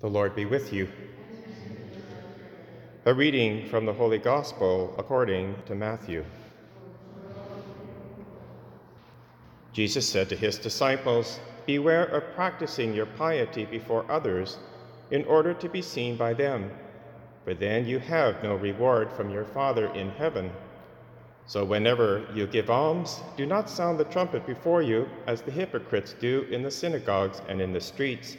The Lord be with you. A reading from the Holy Gospel according to Matthew. Jesus said to his disciples, Beware of practicing your piety before others in order to be seen by them, for then you have no reward from your Father in heaven. So whenever you give alms, do not sound the trumpet before you, as the hypocrites do in the synagogues and in the streets,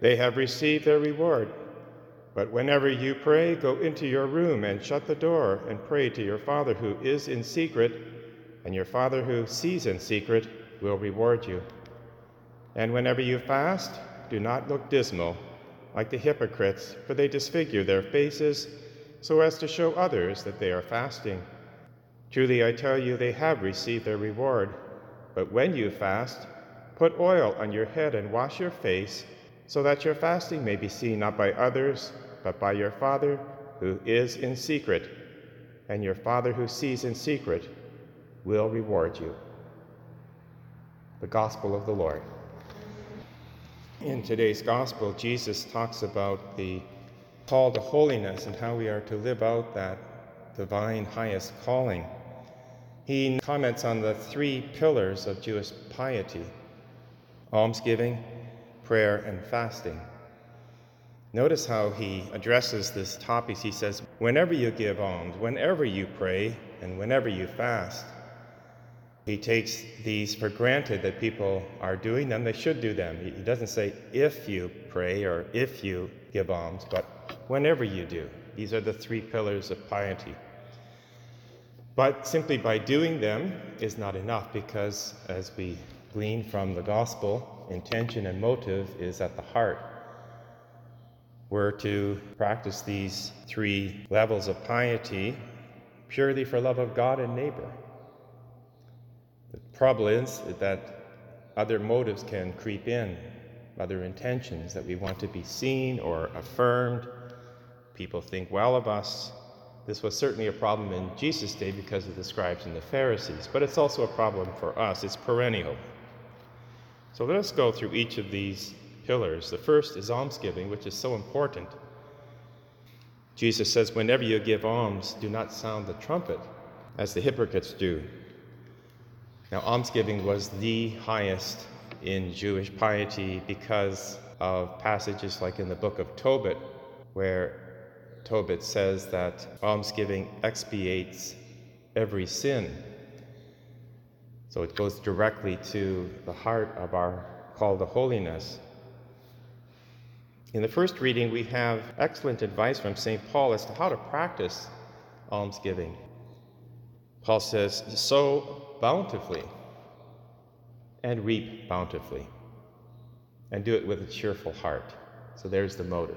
They have received their reward. But whenever you pray, go into your room and shut the door and pray to your Father who is in secret, and your Father who sees in secret will reward you. And whenever you fast, do not look dismal like the hypocrites, for they disfigure their faces so as to show others that they are fasting. Truly, I tell you, they have received their reward. But when you fast, put oil on your head and wash your face, so that your fasting may be seen not by others, but by your Father who is in secret. And your Father who sees in secret will reward you. The Gospel of the Lord. In today's Gospel, Jesus talks about the call to holiness and how we are to live out that divine highest calling. He comments on the three pillars of Jewish piety almsgiving, prayer, and fasting. Notice how he addresses this topic. He says, Whenever you give alms, whenever you pray, and whenever you fast, he takes these for granted that people are doing them, they should do them. He doesn't say if you pray or if you give alms, but whenever you do. These are the three pillars of piety. But simply by doing them is not enough because, as we glean from the gospel, intention and motive is at the heart. We're to practice these three levels of piety purely for love of God and neighbor. The trouble is that other motives can creep in, other intentions that we want to be seen or affirmed. People think well of us. This was certainly a problem in Jesus' day because of the scribes and the Pharisees, but it's also a problem for us. It's perennial. So let us go through each of these pillars. The first is almsgiving, which is so important. Jesus says, Whenever you give alms, do not sound the trumpet, as the hypocrites do. Now, almsgiving was the highest in Jewish piety because of passages like in the book of Tobit, where Tobit says that almsgiving expiates every sin. So it goes directly to the heart of our call to holiness. In the first reading, we have excellent advice from St. Paul as to how to practice almsgiving. Paul says, Sow bountifully and reap bountifully, and do it with a cheerful heart. So there's the motive.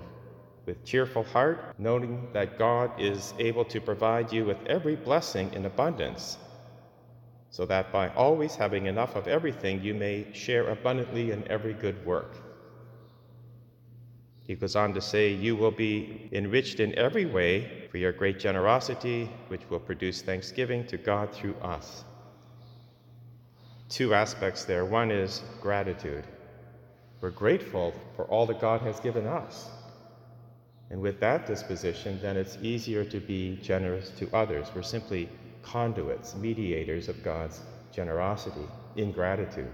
With cheerful heart, noting that God is able to provide you with every blessing in abundance, so that by always having enough of everything, you may share abundantly in every good work. He goes on to say, You will be enriched in every way for your great generosity, which will produce thanksgiving to God through us two aspects there. One is gratitude. We're grateful for all that God has given us. And with that disposition, then it's easier to be generous to others. We're simply conduits, mediators of God's generosity in gratitude.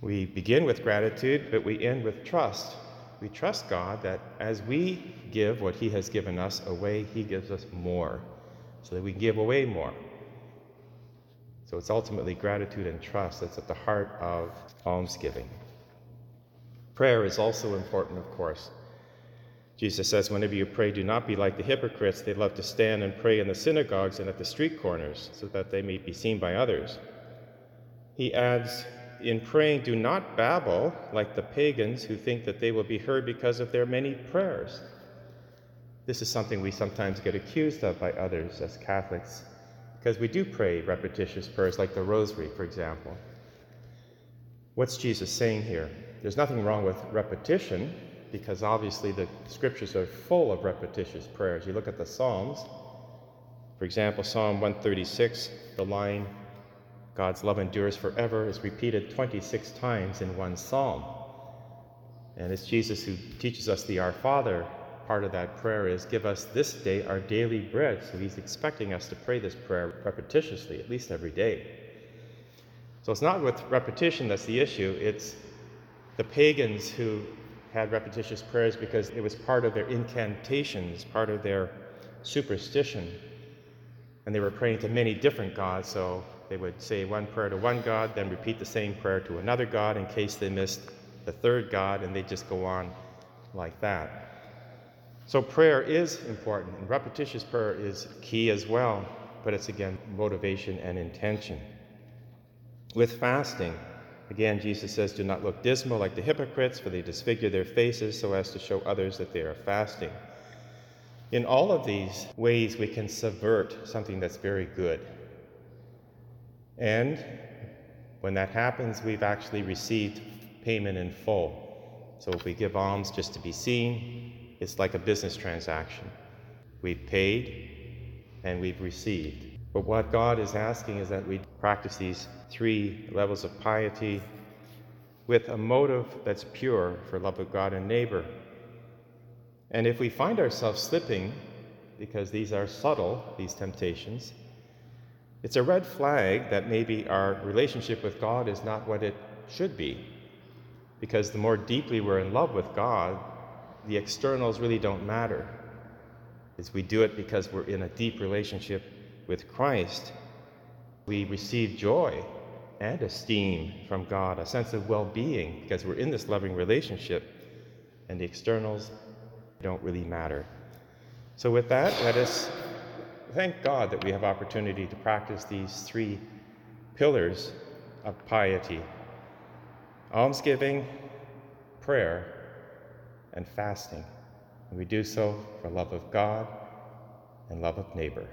We begin with gratitude, but we end with trust. We trust God that as we give what He has given us away, He gives us more, so that we can give away more. So it's ultimately gratitude and trust that's at the heart of almsgiving. Prayer is also important, of course. Jesus says, Whenever you pray, do not be like the hypocrites. They love to stand and pray in the synagogues and at the street corners so that they may be seen by others. He adds, in praying, do not babble like the pagans who think that they will be heard because of their many prayers. This is something we sometimes get accused of by others as Catholics, because we do pray repetitious prayers like the Rosary, for example. What's Jesus saying here? There's nothing wrong with repetition, because obviously the scriptures are full of repetitious prayers. You look at the Psalms, for example, Psalm 136, the line, God's love endures forever, is repeated 26 times in one psalm. And it's Jesus who teaches us the Our Father part of that prayer is, Give us this day our daily bread. So he's expecting us to pray this prayer repetitiously, at least every day. So it's not with repetition that's the issue, it's the pagans who had repetitious prayers because it was part of their incantations, part of their superstition. And they were praying to many different gods, so they would say one prayer to one God, then repeat the same prayer to another God in case they missed the third God, and they just go on like that. So prayer is important, and repetitious prayer is key as well, but it's again motivation and intention. With fasting, again, Jesus says, Do not look dismal like the hypocrites, for they disfigure their faces so as to show others that they are fasting. In all of these ways, we can subvert something that's very good. And when that happens, we've actually received payment in full. So if we give alms just to be seen, it's like a business transaction. We've paid and we've received. But what God is asking is that we practice these three levels of piety with a motive that's pure for love of God and neighbor. And if we find ourselves slipping, because these are subtle, these temptations, it's a red flag that maybe our relationship with God is not what it should be. Because the more deeply we're in love with God, the externals really don't matter. Is we do it because we're in a deep relationship with Christ. We receive joy and esteem from God, a sense of well being, because we're in this loving relationship, and the externals don't really matter. So, with that, let us thank God that we have opportunity to practice these three pillars of piety almsgiving, prayer, and fasting. And we do so for love of God and love of neighbor.